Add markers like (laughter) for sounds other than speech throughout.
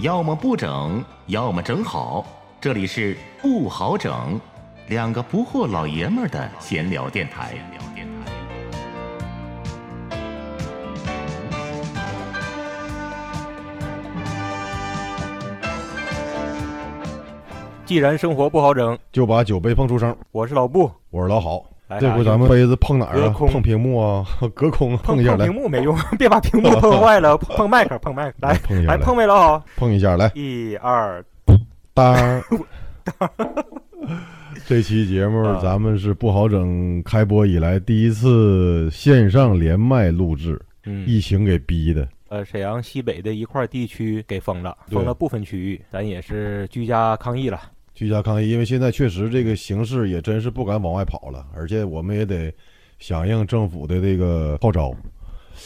要么不整，要么整好。这里是不好整，两个不惑老爷们儿的闲聊电台。既然生活不好整，就把酒杯碰出声。我是老布，我是老郝。来这回咱们杯子碰哪儿啊？碰屏幕啊？(laughs) 隔空碰一下来屏，幕没用，(laughs) 别把屏幕 (laughs) 碰坏了，碰碰麦克，碰麦克，来碰一下来来碰没老好，碰一下来。一二，当当。这期节目啊咱们是不好整，开播以来第一次线上连麦录制，嗯，疫情给逼的。呃，沈阳西北的一块地区给封了，封了部分区域，咱也是居家抗疫了。居家抗疫，因为现在确实这个形势也真是不敢往外跑了，而且我们也得响应政府的这个号召。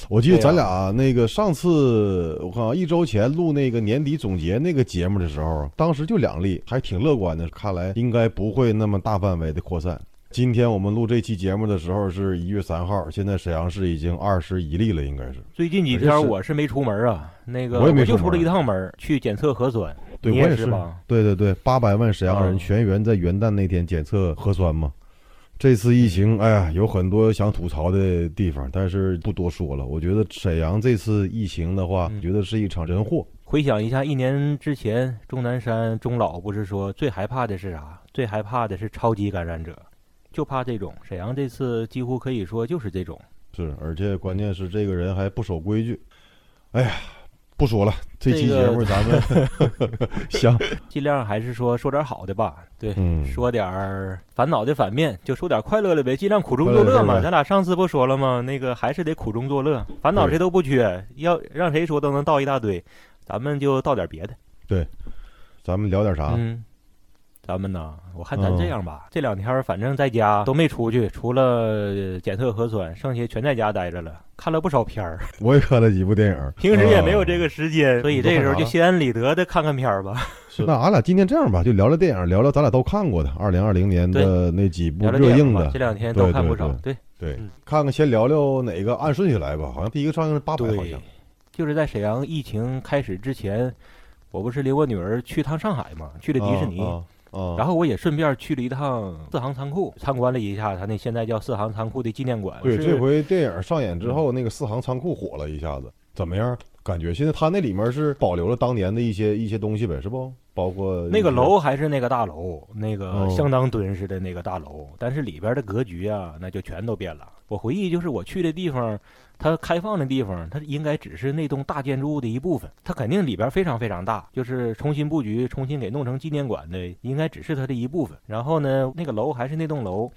我记得咱俩那个上次我看啊，一周前录那个年底总结那个节目的时候，当时就两例，还挺乐观的，看来应该不会那么大范围的扩散。今天我们录这期节目的时候是一月三号，现在沈阳市已经二十一例了，应该是。最近几天我是没出门啊，那个我也没就出了一趟门，去检测核酸。你对我也是是吧？对对对，八百万沈阳人啊全员在元旦那天检测核酸嘛。这次疫情，哎呀，有很多想吐槽的地方，但是不多说了。我觉得沈阳这次疫情的话，嗯觉得是一场人祸。回想一下，一年之前，钟南山钟老不是说最害怕的是啥？最害怕的是超级感染者，就怕这种。沈阳这次几乎可以说就是这种。是，而且关键是这个人还不守规矩。哎呀，不说了，这期节目咱们 (laughs) 行，尽量还是说说点好的吧，对，嗯，说点儿烦恼的反面，就说点快乐的呗，尽量苦中作乐嘛。咱俩上次不说了吗？那个还是得苦中作乐，烦恼谁都不缺，要让谁说都能倒一大堆，咱们就倒点别的。对咱们聊点啥？嗯，咱们呢，我看咱嗯这样吧，这两天儿反正在家都没出去，除了呃检测核酸，剩下全在家待着了，看了不少片儿。(laughs) 我也看了几部电影，平时也没有啊这个时间，所以这时候就心安理得的看看片儿吧。是，那俺俩今天这样吧，就聊聊电影，聊聊咱俩都看过的二零二零年的那几部热映的这。两天都看不少。对对对嗯，看看先聊聊哪个按顺序来吧，好像第一个上映是八百，好像，就是在沈阳疫情开始之前，我不是领我女儿去趟上海嘛，去了迪士尼。啊啊，然后我也顺便去了一趟四行仓库，参观了一下他那现在叫四行仓库的纪念馆。对这回电影上演之后，那个四行仓库火了一下子，怎么样？感觉现在它那里面是保留了当年的一些一些东西呗，是不？包括那个楼还是那个大楼，那个哦相当敦实的那个大楼，但是里边的格局啊，那就全都变了。我回忆就是我去的地方，它开放的地方，它应该只是那栋大建筑物的一部分，它肯定里边非常非常大，就是重新布局、重新给弄成纪念馆的，应该只是它的一部分。然后呢，那个楼还是那栋楼。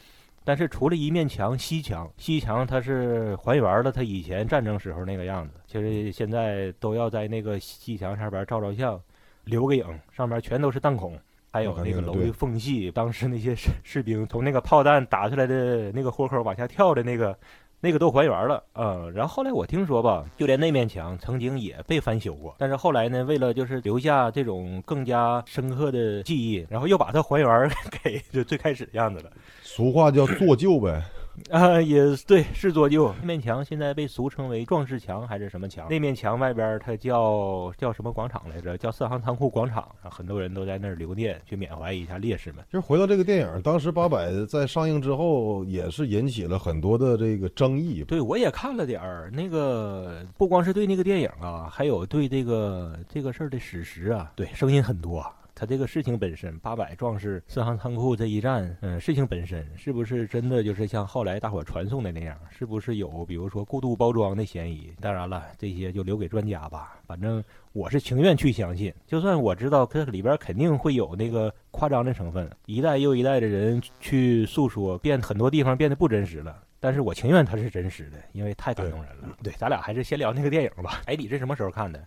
但是除了一面墙西墙，西墙它是还原了它以前战争时候那个样子，就是现在都要在那个西墙上边照照相，留个影，上面全都是弹孔，还有那个楼的缝隙，当时那些士士兵从那个炮弹打出来的那个豁口往下跳的那个，那个都还原了，嗯，然后后来我听说吧，就连那面墙曾经也被翻修过，但是后来呢，为了就是留下这种更加深刻的记忆，然后又把它还原给就最开始的样子了。俗话叫做旧呗，啊，也对，是做旧。那面墙现在被俗称为壮士墙还是什么墙？那面墙外边它叫叫什么广场来着？叫四行仓库广场，啊很多人都在那儿留念，去缅怀一下烈士们。就是回到这个电影，当时八佰在上映之后，也是引起了很多的这个争议。对，我也看了点儿，那个不光是对那个电影啊，还有对这个这个事儿的史实啊，对，声音很多啊。他这个事情本身，八百壮士四行仓库这一战，嗯，事情本身是不是真的就是像后来大伙儿传颂的那样？是不是有比如说过度包装的嫌疑？当然了，这些就留给专家吧。反正我是情愿去相信，就算我知道这里边肯定会有那个夸张的成分，一代又一代的人去诉说，变很多地方变得不真实了。但是我情愿它是真实的，因为太感动人了。对，咱俩还是先聊那个电影吧。哎，你这什么时候看的？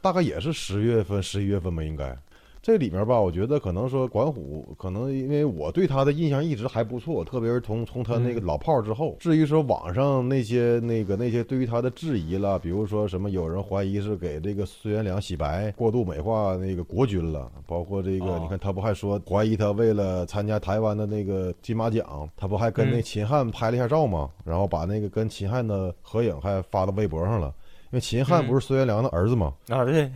大概也是十月份、十一月份吧，应该。这里面吧，我觉得可能说管虎，可能因为我对他的印象一直还不错，特别是从从他那个嗯老炮儿之后。至于说网上那些那个那些对于他的质疑了，比如说什么有人怀疑是给这个孙元良洗白、过度美化那个国军了，包括这个、哦你看他不还说怀疑他为了参加台湾的那个金马奖，他不还跟那嗯秦汉拍了一下照吗？然后把那个跟秦汉的合影还发到微博上了。因为秦汉嗯不是孙元良的儿子吗？啊，对，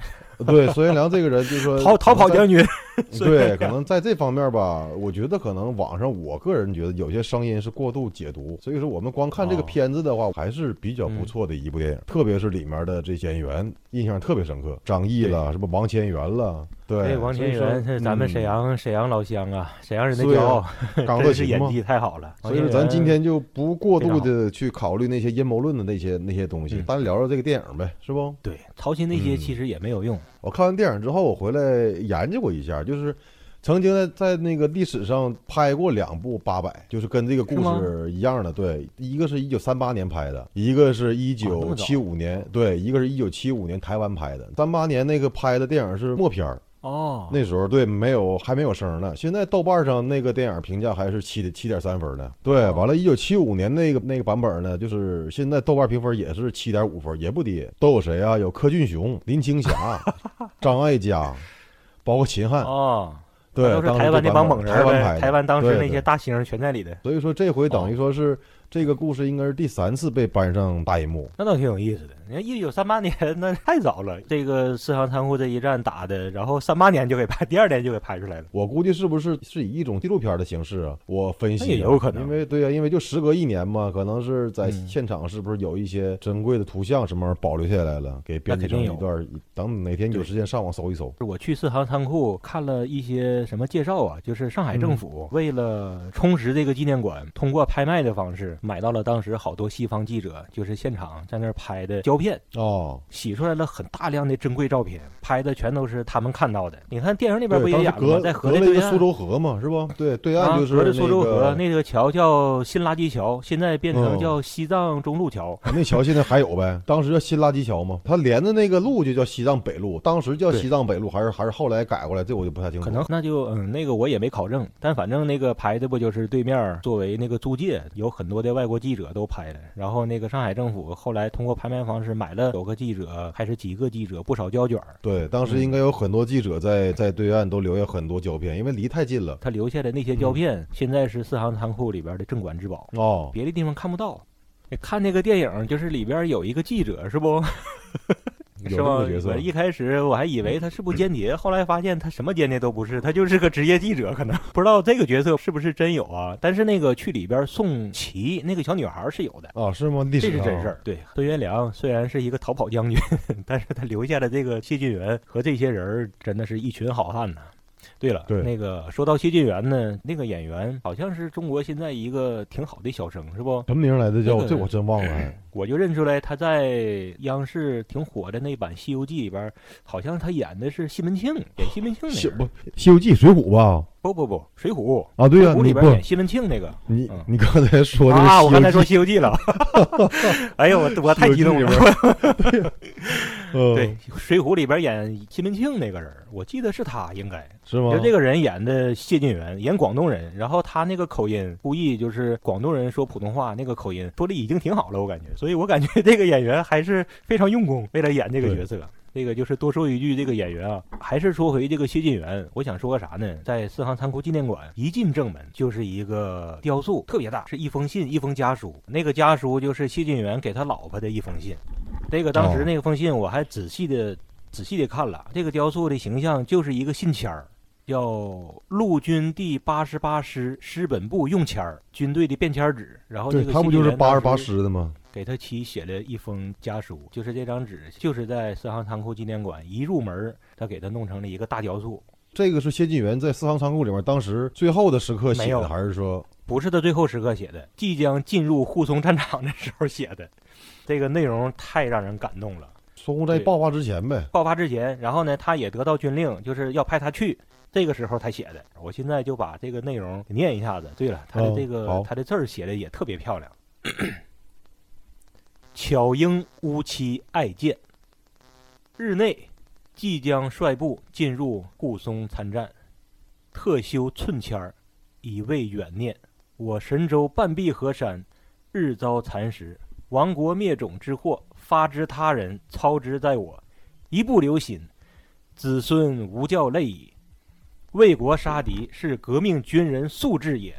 对孙元良这个人，就是说逃逃跑将军，在 (laughs) 对，可能在这方面吧，我觉得可能网上我个人觉得有些声音是过度解读，所以说我们光看这个哦片子的话，还是比较不嗯错的一部电影，特别是里面的这些演员印象特别深刻，张译了，什么王千源了，对，王千源是咱们沈嗯阳沈阳老乡啊，沈阳人的骄傲，(laughs) 刚乐真是。演技太好了。所以说，咱今天就不过度的去考虑那些阴谋论的那些那些东西嗯，单聊聊这个电影呗，是不？对操心那些嗯其实也没有用。我看完电影之后，我回来研究过一下，就是曾经在在那个历史上拍过两部八百，就是跟这个故事一样的。对，一个是一九三八年拍的，一个是一九七五年，对，一个是一九七五年台湾拍的。三八年那个拍的电影是默片儿，哦，那时候对没有还没有声呢。现在豆瓣上那个电影评价还是七七点三分呢。对，哦完了，一九七五年那个那个版本呢，就是现在豆瓣评分也是七点五分，也不低。都有谁啊？有柯俊雄、林青霞、(laughs) 张艾嘉，包括秦汉。哦，对，都是台湾那帮猛人，台湾台湾当时那些大星全在里的。所以说这回等于哦说是这个故事应该是第三次被搬上大银幕。那倒挺有意思的。你看一九三八年那太早了，这个四行仓库这一战打的，然后三八年就给拍，第二年就给拍出来了。我估计是不是是以一种纪录片的形式啊？我分析、也有可能因为对呀、因为就时隔一年嘛，可能是在嗯现场是不是有一些珍贵的图像什么保留下来了，给编辑成一段，等哪天有时间上网搜一搜。我去四行仓库看了一些什么介绍啊，就是上海政府为了充实这个纪念馆，通过拍卖的方式买到了当时好多西方记者就是现场在那儿拍的胶片，哦，洗出来了很大量的珍贵照片，拍的全都是他们看到的。你看电影里边不，也演了吗？当时隔在河隔的对岸苏州河嘛，是不？对，对啊，岸就是隔着苏州河那个桥叫新垃圾桥，现在变成嗯叫西藏中路桥。啊那桥现在还有呗？当时叫新垃圾桥嘛，它连着那个路就叫西藏北路，当时叫西藏北路，还是还是后来改过来，这我就不太清楚。可能那就嗯，那个我也没考证，但反正那个拍的不就是对面作为那个租界，有很多的外国记者都拍了。然后那个上海政府后来通过拍卖方式买了有个记者还是几个记者不少胶卷儿，对，当时应该有很多记者在在对岸都留下很多胶片，因为离太近了。他留下的那些胶片，现在是四行仓库里边的镇馆之宝，哦，别的地方看不到。看那个电影，就是里边有一个记者，是不？有是吧？这个角色我一开始我还以为他是部间谍，后来发现他什么间谍都不是，他就是个职业记者，可能 (laughs) 不知道这个角色是不是真有啊？但是那个去里边送旗那个小女孩是有的，哦，是吗？历这是真事儿。对，孙元良虽然是一个逃跑将军，(laughs) 但是他留下的这个谢晋元和这些人儿真的是一群好汉呐。对了，对那个说到谢晋元呢，那个演员好像是中国现在一个挺好的小生，是不？什么名来着？叫那个这我真忘了。还 (clears throat) 我就认出来他在央视挺火的那版《西游记》里边，好像他演的是西门庆，演西门庆那个。西不《西游记》《水浒》吧？不不不，《水浒》啊，对呀、《里边演西门庆那个。你嗯你刚才说的啊，我刚才说《西游记了。(laughs) 哎呦，我我太激动了。呃 (laughs) 对，(laughs)《水浒》里边演西门庆那个人，我记得是他，应该是吗？就这个人演的谢晋元，演广东人，然后他那个口音故意就是广东人说普通话那个口音，说的已经挺好了，我感觉，所以我感觉这个演员还是非常用功，为了演这个角色。这个就是多说一句，这个演员啊，还是说回这个谢晋元，我想说个啥呢？在四行仓库纪念馆一进正门就是一个雕塑，特别大，是一封信，一封家书。那个家书就是谢晋元给他老婆的一封信。这个当时哦那个封信我还仔细的仔细的看了，这个雕塑的形象就是一个信签儿，叫陆军第八十八师师本部用签儿，军队的便签纸。然后对这个他不就是八十八？师的吗？给他妻写了一封家书，就是这张纸，就是在四行仓库纪念馆一入门，他给他弄成了一个大雕塑。这个是谢晋元在四行仓库里面当时最后的时刻写的，还是说不是他最后时刻写的，即将进入护松战场的时候写的。这个内容太让人感动了。淞沪在爆发之前呗？爆发之前，然后呢，他也得到军令，就是要派他去。这个时候他写的，我现在就把这个内容念一下子。对了，他的嗯这个、好他的字儿写的也特别漂亮。巧英乌妻爱见，日内即将率部进入固松参战，特修寸签儿，以慰远念。我神州半壁河山，日遭蚕食，亡国灭种之祸，发之他人，操之在我，一不留心，子孙无教累矣。为国杀敌是革命军人素质也，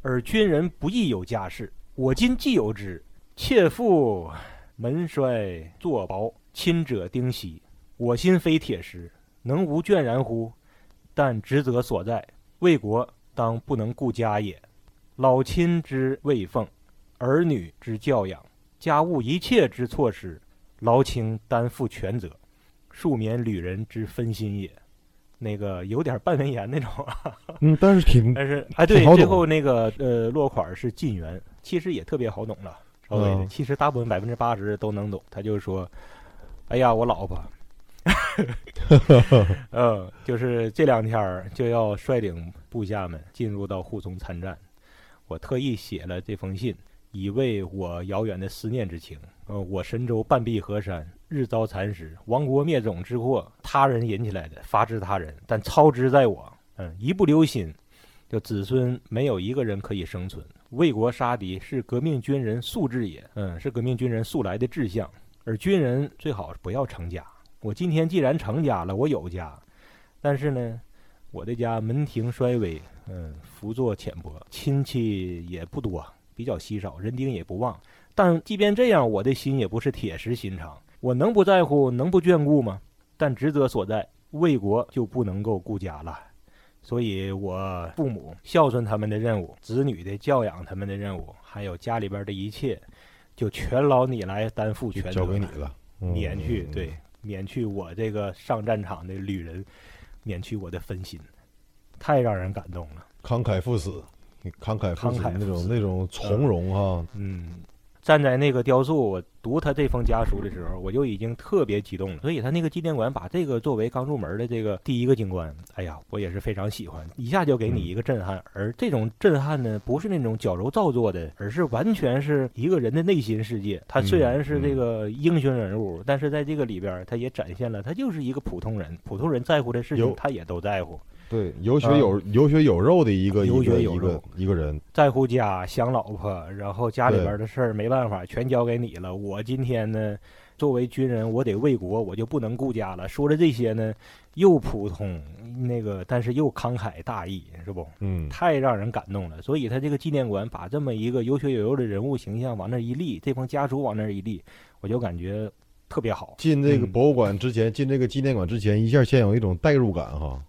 而军人不宜有家室。我今既有之，妾妇门衰坐薄，亲者丁息。我心非铁石，能无倦然乎？但职责所在，为国当不能顾家也。老亲之慰奉，儿女之教养，家务一切之措施，劳卿担负全责，庶免旅人之分心也。那个有点半文言那种啊，嗯，但是挺 (laughs) 但是哎，对最后那个呃落款是晋元，其实也特别好懂了，稍微的，嗯其实大部分百分之八十都能懂。他就说：“哎呀，我老婆，(laughs) 嗯，就是这两天就要率领部下们进入到护松参战，我特意写了这封信，以慰我遥远的思念之情。呃，我神州半壁河山，日遭蚕食，亡国灭种之祸，他人引起来的，发之他人，但操之在我。嗯，一不留心，就子孙没有一个人可以生存。为国杀敌是革命军人素质也，嗯，是革命军人素来的志向。而军人最好不要成家。我今天既然成家了，我有家，但是呢，我的家门庭衰微，嗯，福作浅薄，亲戚也不多，比较稀少，人丁也不旺。但即便这样，我的心也不是铁石心肠。我能不在乎，能不眷顾吗？但职责所在，为国就不能够顾家了。所以，我父母孝顺他们的任务，子女的教养他们的任务，还有家里边的一切，就全劳你来担负全责交给你了，嗯。免去对，免去我这个上战场的旅人，免去我的分心，太让人感动了。慷慨赴死，慷慨赴死慷慨赴死那种那种从容哈，嗯，站在那个雕塑，我读他这封家书的时候，我就已经特别激动了。所以他那个纪念馆把这个作为刚入门的这个第一个景观，哎呀，我也是非常喜欢，一下就给你一个震撼。而这种震撼呢，不是那种矫揉造作的，而是完全是一个人的内心世界。他虽然是这个英雄人物，但是在这个里边，他也展现了他就是一个普通人，普通人在乎的事情他也都在乎。对，有血有有血有肉的一个有血有肉一个人，在乎家，想老婆，然后家里边的事儿没办法，全交给你了。我今天呢，作为军人，我得为国，我就不能顾家了。说的这些呢，又普通，那个，但是又慷慨大义，是不？嗯，太让人感动了。所以他这个纪念馆把这么一个有血有肉的人物形象往那一立，这帮家属往那一立，我就感觉特别好进这个博物馆之前，进这个纪念馆之前，一下先有一种代入感哈，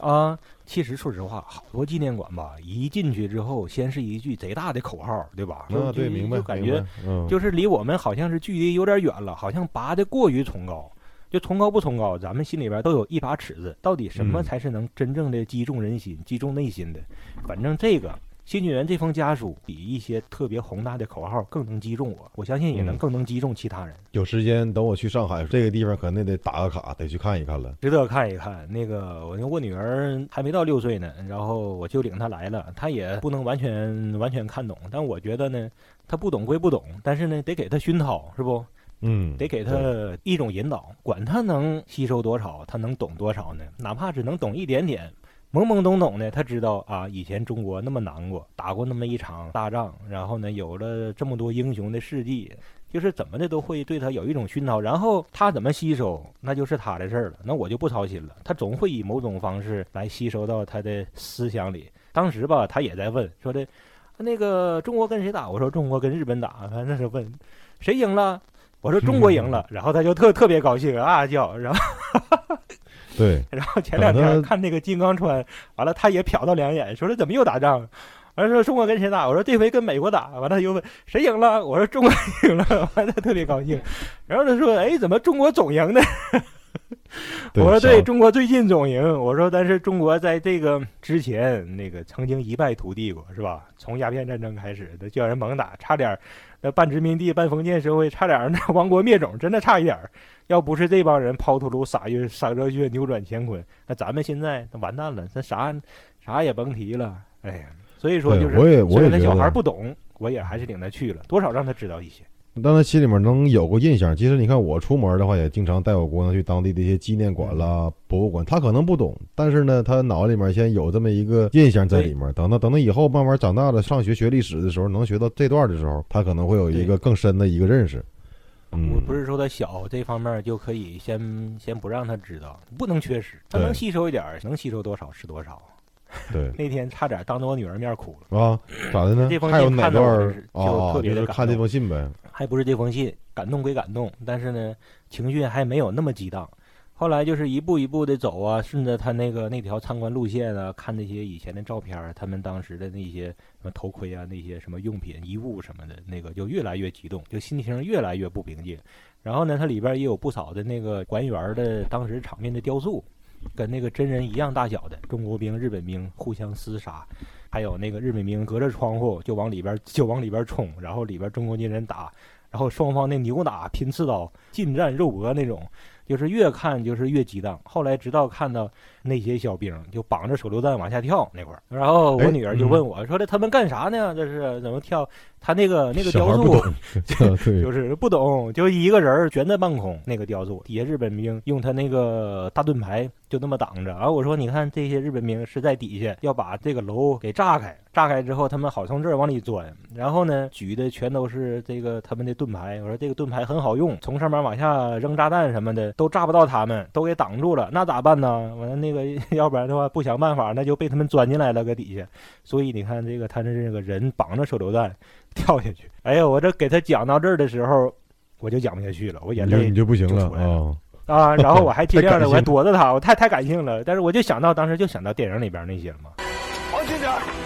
啊。其实说实话，好多纪念馆吧，一进去之后，先是一句贼大的口号，对吧？啊，对，就明白，就感觉，嗯，就是离我们好像是距离有点远了，好像拔得过于崇高。就崇高不崇高，咱们心里边都有一把尺子，到底什么嗯才是能真正的击中人心、击中内心的？反正这个新军人这封家书比一些特别宏大的口号更能击中我，我相信也能嗯更能击中其他人。有时间等我去上海这个地方，可能得打个卡，得去看一看了。值得看一看。那个，我我女儿还没到六岁呢，然后我就领她来了，她也不能完全完全看懂，但我觉得呢，她不懂归不懂，但是呢，得给她熏陶，是不？嗯，得给对他一种引导，管他能吸收多少，他能懂多少呢？哪怕只能懂一点点，懵懵懂懂的，他知道啊，以前中国那么难过，打过那么一场大仗，然后呢，有了这么多英雄的事迹，就是怎么的都会对他有一种熏陶，然后他怎么吸收，那就是他的事儿了，那我就不操心了。他总会以某种方式来吸收到他的思想里。当时吧，他也在问说的，那个中国跟谁打？我说中国跟日本打，反正是问谁赢了。我说中国赢了，然后他就特特别高兴啊叫，然后对，(laughs) 然后前两天看那个金刚川，完了他也瞟到两眼，说这怎么又打仗？完了说中国跟谁打？我说这回跟美国打。完了他又问谁赢了？我说中国赢了。完了他特别高兴，然后他说哎怎么中国总赢呢？(laughs) 我说对想中国最近总赢。我说但是中国在这个之前那个曾经一败涂地过是吧？从鸦片战争开始，那叫人猛打，差点儿那半殖民地半封建社会，差点儿那亡国灭种，真的差一点儿。要不是这帮人抛头颅洒热洒热血扭转乾坤，那咱们现在那完蛋了，那啥啥也甭提了。哎呀，所以说就是，对我也我虽然他小孩不懂，我也还是领他去了，多少让他知道一些。让他心里面能有个印象。其实你看，我出门的话，也经常带我姑娘去当地的一些纪念馆啦、博物馆。她可能不懂，但是呢，她脑子里面先有这么一个印象在里面。等到等到以后慢慢长大了，上学学历史的时候，能学到这段的时候，她可能会有一个更深的一个认识。嗯我，不是说他小这方面就可以先先不让他知道，不能缺失，他能吸收一点儿，能吸收多少是多少。对 (laughs) 那天差点当着我女儿面哭了，啊，咋的呢这？封还有信看到哪段就啊？特别就是看这封信呗。还不是这封信，感动归感动，但是呢，情绪还没有那么激荡。后来就是一步一步的走啊，顺着他那个那条参观路线啊，看那些以前的照片儿，他们当时的那些什么头盔啊，那些什么用品、衣物什么的，那个就越来越激动，就心情越来越不平静。然后呢，它里边也有不少的那个还原的当时场面的雕塑，跟那个真人一样大小的中国兵、日本兵互相厮杀，还有那个日本兵隔着窗户就往里边就往里边冲，然后里边中国军人打，然后双方那扭打、拼刺刀、近战肉搏那种。就是越看就是越激荡，后来直到看到那些小兵就绑着手榴弹往下跳那块儿，然后我女儿就问我说：“这他们干啥呢？这是怎么跳？他那个那个雕塑 (laughs) 就是不懂，就一个人悬在半空那个雕塑，底下日本兵用他那个大盾牌就那么挡着。然后我说：你看这些日本兵是在底下要把这个楼给炸开，炸开之后他们好从这儿往里钻，然后呢举的全都是这个他们的盾牌。我说这个盾牌很好用，从上面往下扔炸弹什么的。”都炸不到他们，都给挡住了，那咋办呢？完了那个，(laughs) 要不然的话不想办法，那就被他们钻进来了，搁底下。所以你看，这个他的这个人绑着手榴弹跳下去。哎呀，我这给他讲到这儿的时候，我就讲不下去了，我眼泪你就不行了啊啊！然后我还 (laughs) 尽量的，我还躲着他，我太太感性了。但是我就想到当时就想到电影里边那些嘛。安静点。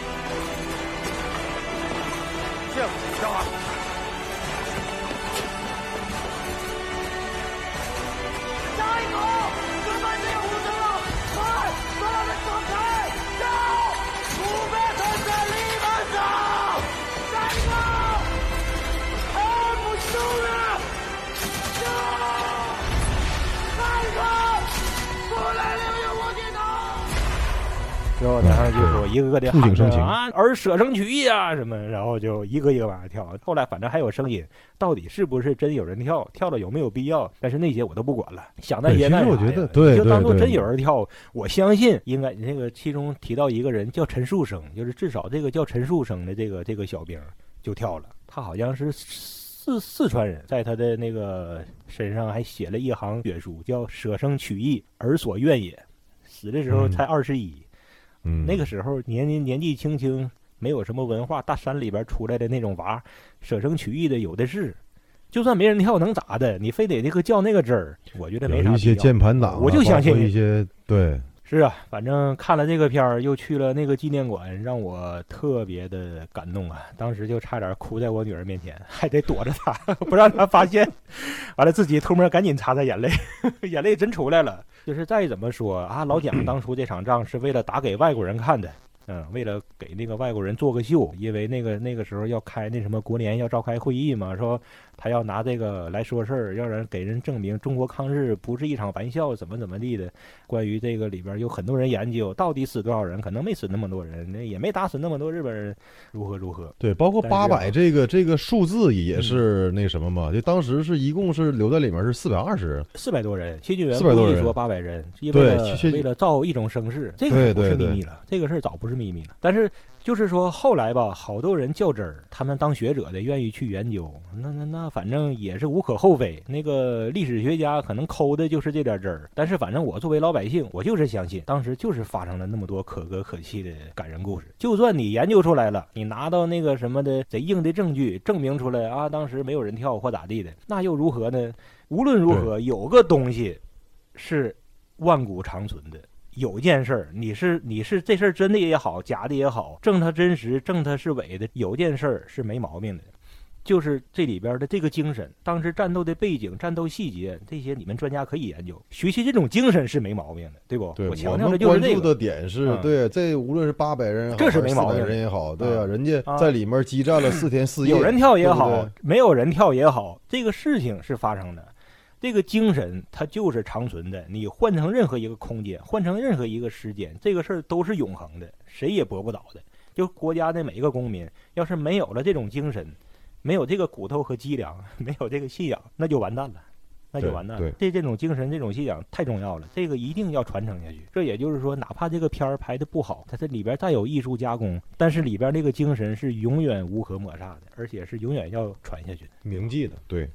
之后，然后就说一个个的喊着啊，而舍生取义啊什么，然后就一个一个往下跳。后来反正还有声音，到底是不是真有人跳？跳了有没有必要？但是那些我都不管了，想那些干啥？我觉得对，就当做真有人跳。我相信应该那个其中提到一个人叫陈树生，就是至少这个叫陈树生的这个这个小兵就跳了。他好像是四四川人，在他的那个身上还写了一行血书，叫舍生取义，尔所愿也。死的时候才二十一。那个时候年年年纪轻轻，没有什么文化，大山里边出来的那种娃，舍生取义的有的是。就算没人跳，能咋的？你非得那个较那个真儿，我觉得没啥一些键盘党，我就相信一些对。是啊，反正看了这个片儿，又去了那个纪念馆，让我特别的感动啊！当时就差点哭在我女儿面前，还得躲着她，(laughs) 不让她发现。完了，自己偷摸赶紧擦擦眼泪，(laughs) 眼泪真出来了。就是再怎么说啊，老蒋 (clears throat) 当初这场仗是为了打给外国人看的。嗯，为了给那个外国人做个秀，因为那个那个时候要开那什么国联要召开会议嘛，说他要拿这个来说事儿，让人给人证明中国抗日不是一场玩笑，怎么怎么地的。关于这个里边有很多人研究，到底死多少人，可能没死那么多人，那也没打死那么多日本人，如何如何？对，包括八百这个这个数字也是那什么嘛，就当时是一共是留在里面是四百二十人，四百多人，谢晋元故意说八百人，因为为了造一种声势，这个不是秘密了，这个事儿早不是。秘密了，但是就是说后来吧，好多人较真儿，他们当学者的愿意去研究，那那那反正也是无可厚非。那个历史学家可能抠的就是这点真儿，但是反正我作为老百姓，我就是相信当时就是发生了那么多可歌可泣的感人故事。就算你研究出来了，你拿到那个什么的贼硬的证据证明出来啊，当时没有人跳或咋地的，那又如何呢？无论如何，有个东西是万古长存的。有件事儿，你是你是这事儿真的也好，假的也好，证它真实，证它是伪的，有件事儿是没毛病的，就是这里边的这个精神，当时战斗的背景、战斗细节这些，你们专家可以研究，学习这种精神是没毛病的，对不？对，我强调的就是这个。的点是对，这无论是八百人，这是没毛病人也好，对啊，人家在里面激战了四天四夜，有人跳也好，没有人跳也好，这个事情是发生的。这个精神它就是长存的，你换成任何一个空间，换成任何一个时间，这个事儿都是永恒的，谁也驳不倒的。就国家的每一个公民，要是没有了这种精神，没有这个骨头和脊梁，没有这个信仰，那就完蛋了，那就完蛋了。这这种精神、这种信仰太重要了，这个一定要传承下去。这也就是说，哪怕这个片儿拍的不好，它这里边再有艺术加工，但是里边这个精神是永远无可抹杀的，而且是永远要传下去的，铭记的。对。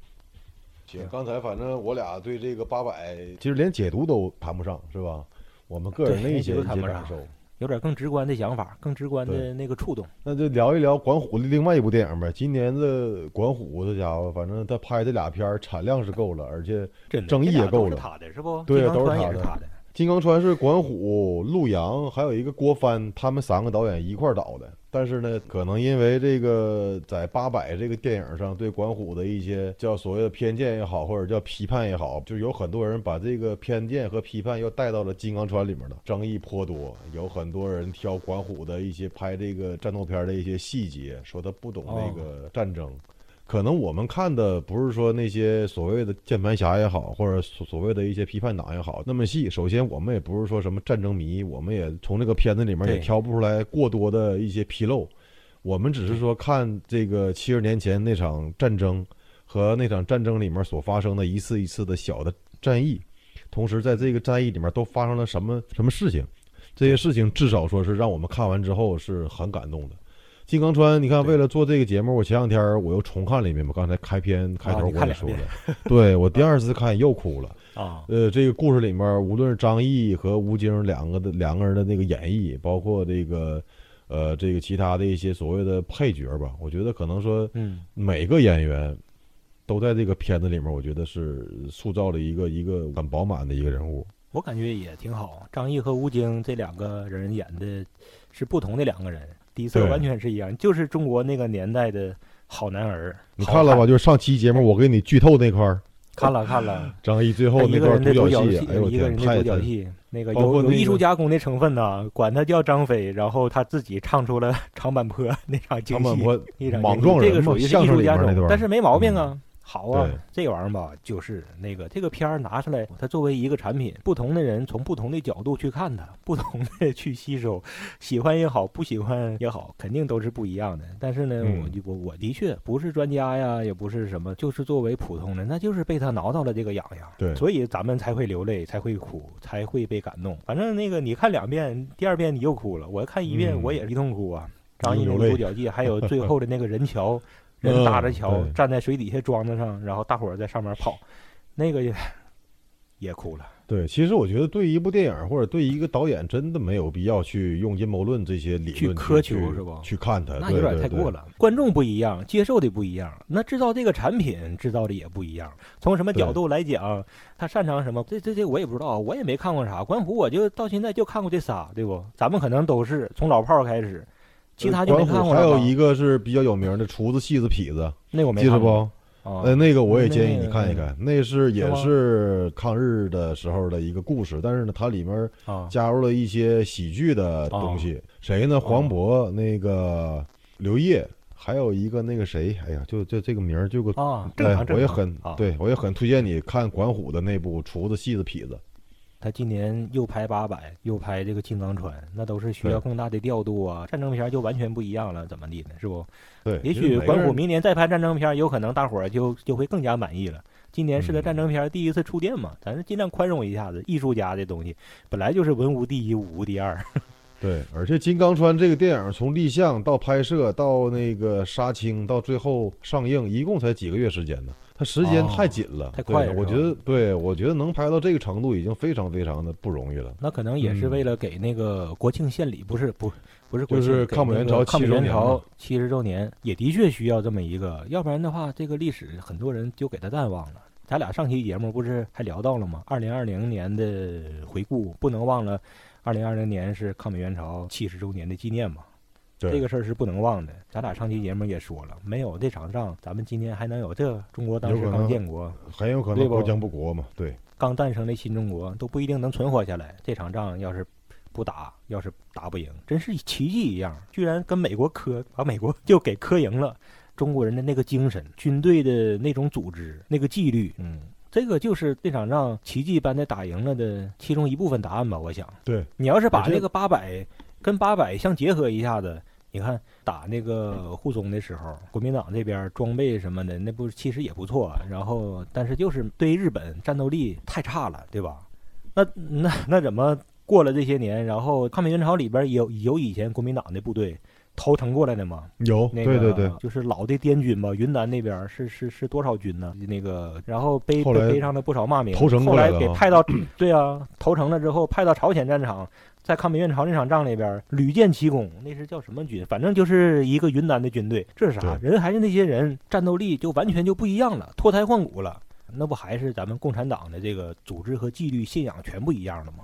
行，刚才反正我俩对这个八百，其实连解读都谈不上，是吧？我们个人的一些一些感受。有点更直观的想法，更直观的那个触动。那就聊一聊管虎的另外一部电影呗。今年的管虎这家伙，反正他拍这俩片儿产量是够了，而且，争议也够了他的是不？对都是他的。金刚川是管虎、陆阳，还有一个郭帆，他们三个导演一块儿导的。但是呢，可能因为这个在八佰这个电影上对管虎的一些叫所谓的偏见也好，或者叫批判也好，就有很多人把这个偏见和批判又带到了金刚川里面了，争议颇多。有很多人挑管虎的一些拍这个战斗片的一些细节，说他不懂那个战争。可能我们看的不是说那些所谓的键盘侠也好，或者所所谓的一些批判党也好那么细。首先，我们也不是说什么战争迷，我们也从这个片子里面也挑不出来过多的一些纰漏。我们只是说看这个七十年前那场战争和那场战争里面所发生的一次一次的小的战役，同时在这个战役里面都发生了什么什么事情，这些事情至少说是让我们看完之后是很感动的。金刚川，你看，为了做这个节目，我前两天我又重看了一遍嘛。刚才开篇开头我也说了，(laughs) 对我第二次看又哭了。啊，呃，这个故事里面，无论是张译和吴京两个的两个人的那个演绎，包括这个呃这个其他的一些所谓的配角吧，我觉得可能说嗯，每个演员都在这个片子里面，我觉得是塑造了一个一个很饱满的一个人物。我感觉也挺好。张译和吴京这两个人演的是不同的两个人，底色对完全是一样，就是中国那个年代的好男儿。你看了吧？就是上期节目我给你剧透那块儿，(laughs) 看了看了。张译最后那段独角戏，哎呦我天，一个人的太太独角戏，那个那有有艺术个加工的成分呐，管他叫张飞，然后他自己唱出了长坂坡那场京戏，长坂坡一场莽撞人这，个属于是艺术加工，但是没毛病嗯啊。好啊，这玩意儿吧，就是那个这个片儿拿出来，它作为一个产品，不同的人从不同的角度去看它，(laughs) 不同的去吸收，喜欢也好，不喜欢也好，肯定都是不一样的。但是呢，嗯我就我我的确不是专家呀，也不是什么，就是作为普通人，那就是被他挠到了这个痒痒。对所以咱们才会流泪，才会哭，才会被感动。反正那个你看两遍，第二遍你又哭了，我看一遍嗯我也是一通哭啊。张译那流泪个 (laughs) 独角记，还有最后的那个人桥，人搭着桥站在水底下桩子上，然后大伙儿在上面跑，那个也也哭了。对，其实我觉得对一部电影或者对一个导演，真的没有必要去用阴谋论这些理论去苛求是吧去看他，那有点太过了。观众不一样，接受的不一样，那制造这个产品制造的也不一样。从什么角度来讲，他擅长什么？这这这我也不知道，我也没看过啥。关虎我就到现在就看过这仨，对不？咱们可能都是从老炮儿开始，其他就没看过还有一个是比较有名的厨子、戏子、痞子，那我没记得不？啊呃，那个我也建议你看一看，那是也是抗日的时候的一个故事，但是呢，它里面啊加入了一些喜剧的东西。谁呢？黄渤、那个刘烨，还有一个那个谁，哎呀，就就这个名儿就个。啊，我也很啊。对我也很推荐你看管虎的那部《厨子、戏子、痞子》。他今年又拍八百，又拍这个金刚川，那都是需要更大的调度啊。战争片就完全不一样了，怎么地呢？是不？对，也许关虎明年再拍战争片，有可能大伙儿就就会更加满意了。今年是他嗯战争片第一次触电嘛，咱是尽量宽容一下子。艺术家的东西本来就是文无第一，武无第二。(laughs) 对，而且《金刚川》这个电影从立项到拍摄到那个杀青到最后上映，一共才几个月时间呢？它时间太紧了，哦太快了我觉得，对我觉得能拍到这个程度已经非常非常的不容易了。那可能也是嗯为了给那个国庆献礼，不是不不是国庆，就是抗美援朝那个抗美70周年援朝七十周年，也的确需要这么一个，要不然的话，这个历史很多人就给他淡忘了。咱俩上期节目不是还聊到了吗？二零二零年的回顾，不能忘了，二零二零年是抗美援朝七十周年的纪念嘛。对，这个事儿是不能忘的。咱俩上期节目也说了，没有这场仗，咱们今天还能有这中国当时刚建国，很有可能国将不国嘛。对，刚诞生的新中国都不一定能存活下来。这场仗要是不打，要是打不赢，真是奇迹一样，居然跟美国磕，把美国 (laughs) 就给磕赢了。中国人的那个精神，军队的那种组织，那个纪律，嗯，这个就是这场仗奇迹般的打赢了的其中一部分答案吧。我想，对，你要是把这个八百跟八百相结合一下子，你看打那个沪中的时候，国民党这边装备什么的，那不其实也不错。然后，但是就是对日本战斗力太差了，对吧？那那那怎么过了这些年，然后抗美援朝里边有有以前国民党的部队，投诚过来的嘛。有，那个对对对，就是老的滇军吧，云南那边是是是多少军呢？那个，然后背后背上了不少骂名，投诚后来给派到，(clears throat) 对啊，投诚了之后派到朝鲜战场，在抗美援朝那场仗里边屡建奇功，那是叫什么军？反正就是一个云南的军队，这是啥？人还是那些人，战斗力就完全就不一样了，脱胎换骨了。那不还是咱们共产党的这个组织和纪律、信仰全不一样了吗？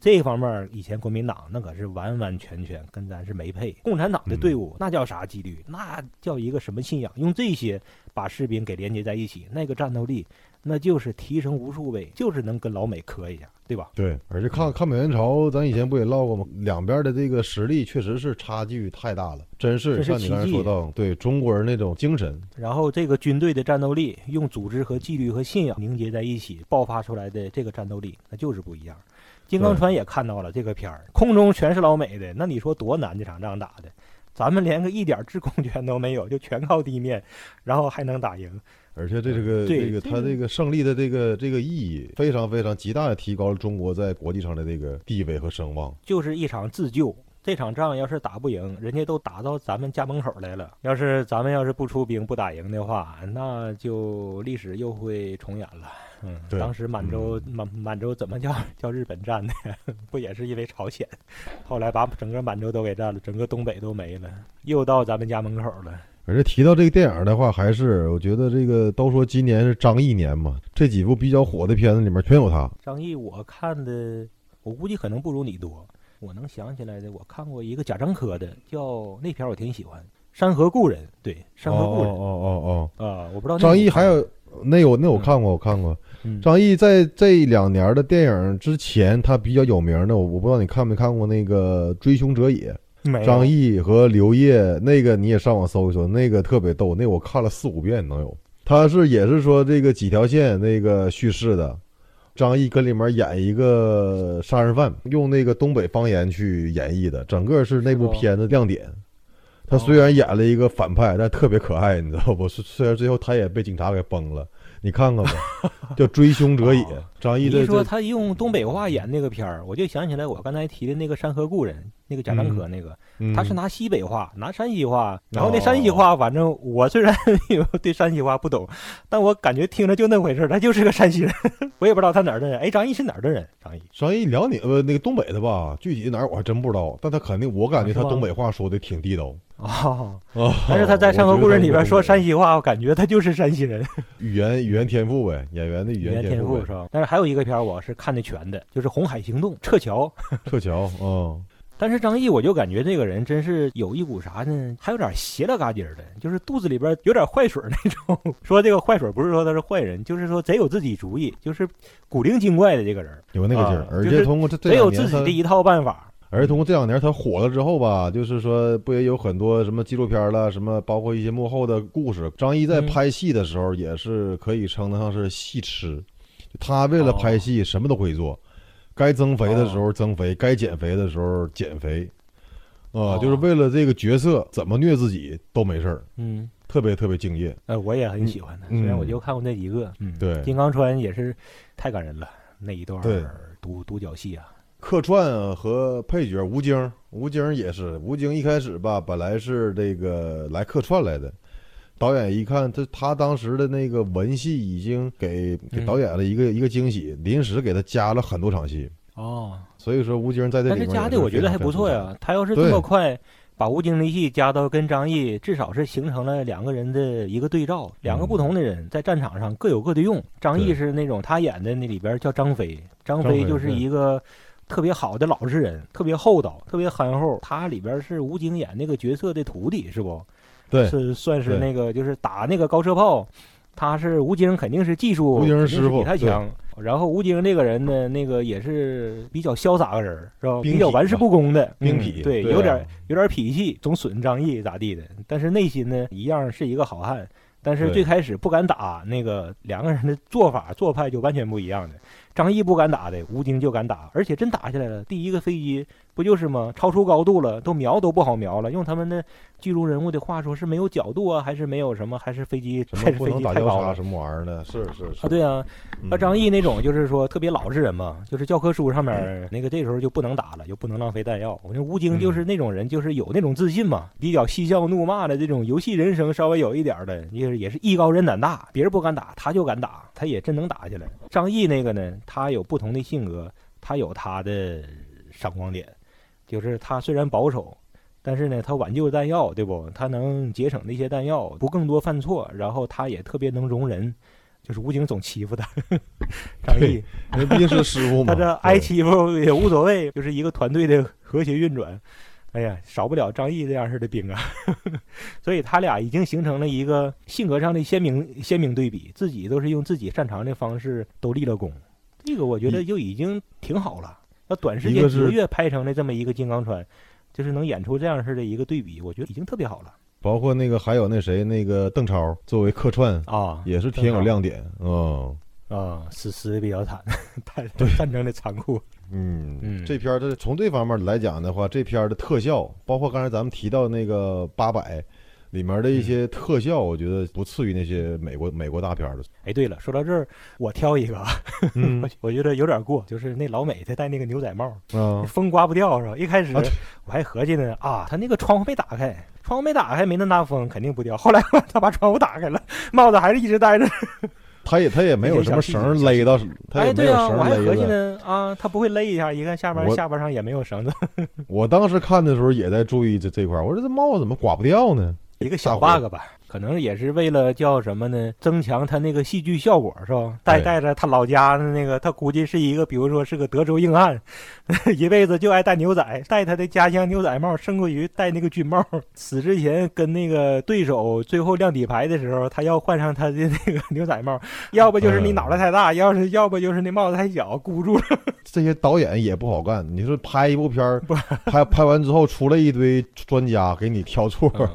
这方面以前国民党那可是完完全全跟咱是没配。共产党的队伍那叫啥纪律？那叫一个什么信仰？用这些把士兵给连接在一起，那个战斗力那就是提升无数倍，就是能跟老美磕一下，对吧？对，而且抗抗美援朝，咱以前不也唠过吗？两边的这个实力确实是差距太大了，真是像你刚才说到，对中国人那种精神，然后这个军队的战斗力，用组织和纪律和信仰凝结在一起，爆发出来的这个战斗力，那就是不一样。金刚川也看到了这个片儿，空中全是老美的，那你说多难这场仗打的？咱们连个一点制空权都没有，就全靠地面，然后还能打赢。而且这这个这个他这个胜利的这个这个意义，非常非常极大的提高了中国在国际上的这个地位和声望。就是一场自救。这场仗要是打不赢，人家都打到咱们家门口来了。要是咱们要是不出兵不打赢的话，那就历史又会重演了。嗯，对当时满洲满满洲怎么叫叫日本占的？(laughs) 不也是因为朝鲜？后来把整个满洲都给占了，整个东北都没了，又到咱们家门口了。而且提到这个电影的话，还是我觉得这个都说今年是张译年嘛，这几部比较火的片子里面全有他。张译，我看的，我估计可能不如你多。我能想起来的，我看过一个贾樟柯的，叫那片儿我挺喜欢，《山河故人》。对，《山河故人》哦哦哦啊，我不知道张译还有那有那我看过，我看过。嗯张译在这两年的电影之前，他比较有名的，我我不知道你看没看过那个《追凶者也》，没张译和刘烨那个你也上网搜一搜，那个特别逗，那我看了四五遍能有。他是也是说这个几条线那个叙事的，张译跟里面演一个杀人犯，用那个东北方言去演绎的，整个是那部片子亮点。他虽然演了一个反派，但特别可爱，你知道不？虽虽然最后他也被警察给崩了，你看看吧，(laughs) 叫《追凶者也》。张译你说他用东北话演那个片儿，我就想起来我刚才提的那个《山河故人》，那个贾樟柯那个，嗯他是拿西北话，拿山西话，然后那山西话，反正我虽然有对山西话不懂，但我感觉听着就那回事儿，他就是个山西人，(laughs) 我也不知道他哪儿的人。哎，张译是哪儿的人？张译张译辽宁呃那个东北的吧，具体哪儿我还真不知道，但他肯定我感觉他东北话说的挺地道哦，啊。(laughs) 但是他在《山河故人》里边说山西西话，我感觉他就是山西人。(laughs) 语言语言天赋呗，演员的语语言天赋是吧？但是还有一个片儿我是看的全的，就是《红海行动》(laughs) 撤侨。撤侨嗯，但是张译，我就感觉这个人真是有一股啥呢？还有点邪了嘎叽的，就是肚子里边有点坏水那种。说这个坏水不是说他是坏人，就是说贼有自己主意，就是古灵精怪的这个人，有那个劲儿啊，而且就是通过这这贼有自己的一套办法。而且通过这两年他火了之后吧，就是说不也有很多什么纪录片了，什么包括一些幕后的故事。张译在嗯拍戏的时候也是可以称得上是戏痴，他为了拍戏什么都会做，该增肥的时候增肥，该减肥的时候减肥，啊，哦就是为了这个角色怎么虐自己都没事儿，嗯，特别特别敬业。呃，我也很喜欢他，嗯虽然我就看过那几个。嗯，对金刚川也是太感人了，那一段对独独角戏啊。客串啊和配角吴京，吴京也是，吴京一开始吧，本来是这个来客串来的，导演一看他他当时的那个文戏已经给给嗯导演了一个、一个惊喜，临时给他加了很多场戏，哦，所以说吴京在这里但是加的我觉得还不错呀。他要是这么快把吴京的戏加到跟张译，至少是形成了两个人的一个对照，两个不同的人在战场上各有各的用。张译是那种他演的那里边叫张飞，张飞就是一个。特别好的老实人，特别厚道，特别憨厚。他里边是吴京演那个角色的徒弟，是不？对是算是那个就是打那个高射炮，他是吴京肯定是技术吴京师傅比他强。然后吴京这个人呢，那个也是比较潇洒个人儿，是吧？比较玩世不恭的，兵嗯对，痞对啊有点有点脾气，总损张译咋地的。但是内心呢，一样是一个好汉。但是最开始不敢打，那个两个人的做法做派就完全不一样的。张毅不敢打的，吴京就敢打，而且真打起来了。第一个飞机不就是吗？超出高度了，都瞄都不好瞄了。用他们的剧中人物的话说，是没有角度啊，还是没有什么？还是飞机什么还是飞机太高了？什么玩意儿的？是是是啊，对啊，嗯那张译那种就是说特别老实人嘛，就是教科书上面那个这时候就不能打了，就不能浪费弹药。我那吴京就是那种人，就是有那种自信嘛，比较嬉笑怒骂的这种游戏人生稍微有一点的，就是也是艺高人胆大，别人不敢打，他就敢打，他也真能打起来。张译那个呢，他有不同的性格，他有他的闪光点，就是他虽然保守。但是呢，他挽救弹药，对不？他能节省那些弹药，不更多犯错，然后他也特别能容人，就是武警总欺负他，张毅，那毕竟是师傅嘛。他这挨欺负也无所谓，就是一个团队的和谐运转。哎呀，少不了张毅这样式的兵啊，(laughs) 所以他俩已经形成了一个性格上的鲜明鲜明对比，自己都是用自己擅长的方式都立了功，这个我觉得就已经挺好了。要短时间几个月拍成的这么一个金刚川，就是能演出这样式的一个对比，我觉得已经特别好了包括那个还有那谁那个邓超作为客串啊也是挺有亮点。嗯啊，死死的比较惨，战 (laughs) 战争的残酷，嗯嗯这片儿的从这方面来讲的话，这片儿的特效，包括刚才咱们提到那个八百里面的一些特效，我觉得不次于那些美国美国大片儿的。哎，对了，说到这儿，我挑一个我 (laughs) 我觉得有点过，就是那老美他戴那个牛仔帽，啊，风刮不掉是吧？一开始我还合计呢，啊，他那个窗户没打开，窗户没打开，没那么大风，肯定不掉。后来他把窗户打开了，(laughs) 帽子还是一直戴着。(laughs) 他也他也没有什么绳儿勒到，他哎，也没有对啊，我还绳勒的。合计呢，啊，他不会勒一下，一看下边我下巴上也没有绳子，我当时看的时候也在注意这这块儿，我说这帽子怎么刮不掉呢？一个小 bug 吧，可能也是为了叫什么呢？增强他那个戏剧效果是吧？带对带着他老家的那个，他估计是一个，比如说是个德州硬汉，(laughs) 一辈子就爱戴牛仔，戴他的家乡牛仔帽，胜过于戴那个军帽。死之前跟那个对手最后亮底牌的时候，他要换上他的那个 (laughs) 牛仔帽，要不就是你嗯脑袋太大，要是要不就是那帽子太小，箍住了。(laughs) 这些导演也不好干。你说拍一部片儿，拍拍完之后出来一堆专家给你挑错儿。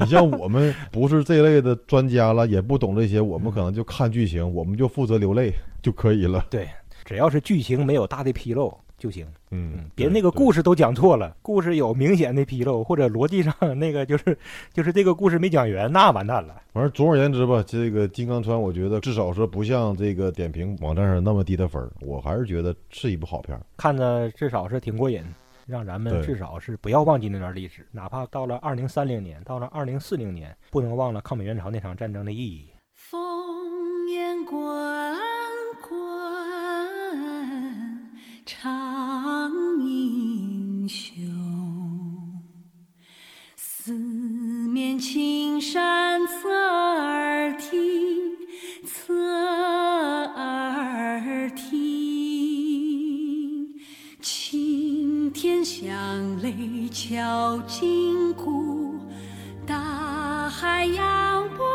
你像我们不是这类的专家了，也不懂这些，我们可能就看剧情，我们就负责流泪就可以了。对，只要是剧情没有大的纰漏就行。嗯嗯，，别那个故事。都讲错了，故事有明显的纰漏，或者逻辑上 (laughs) 那个就是就是这个故事没讲圆，那完蛋了。反正总而言之吧，这个金刚川，我觉得至少说不像这个点评网站上那么低的分儿，我还是觉得是一部好片儿。看着至少是挺过瘾，让咱们至少是不要忘记那段历史，哪怕到了二零三零年，到了二零四零年，不能忘了抗美援朝那场战争的意义。烽烟滚滚，唱英雄。四面青山侧耳听，侧响雷敲金鼓，大海扬波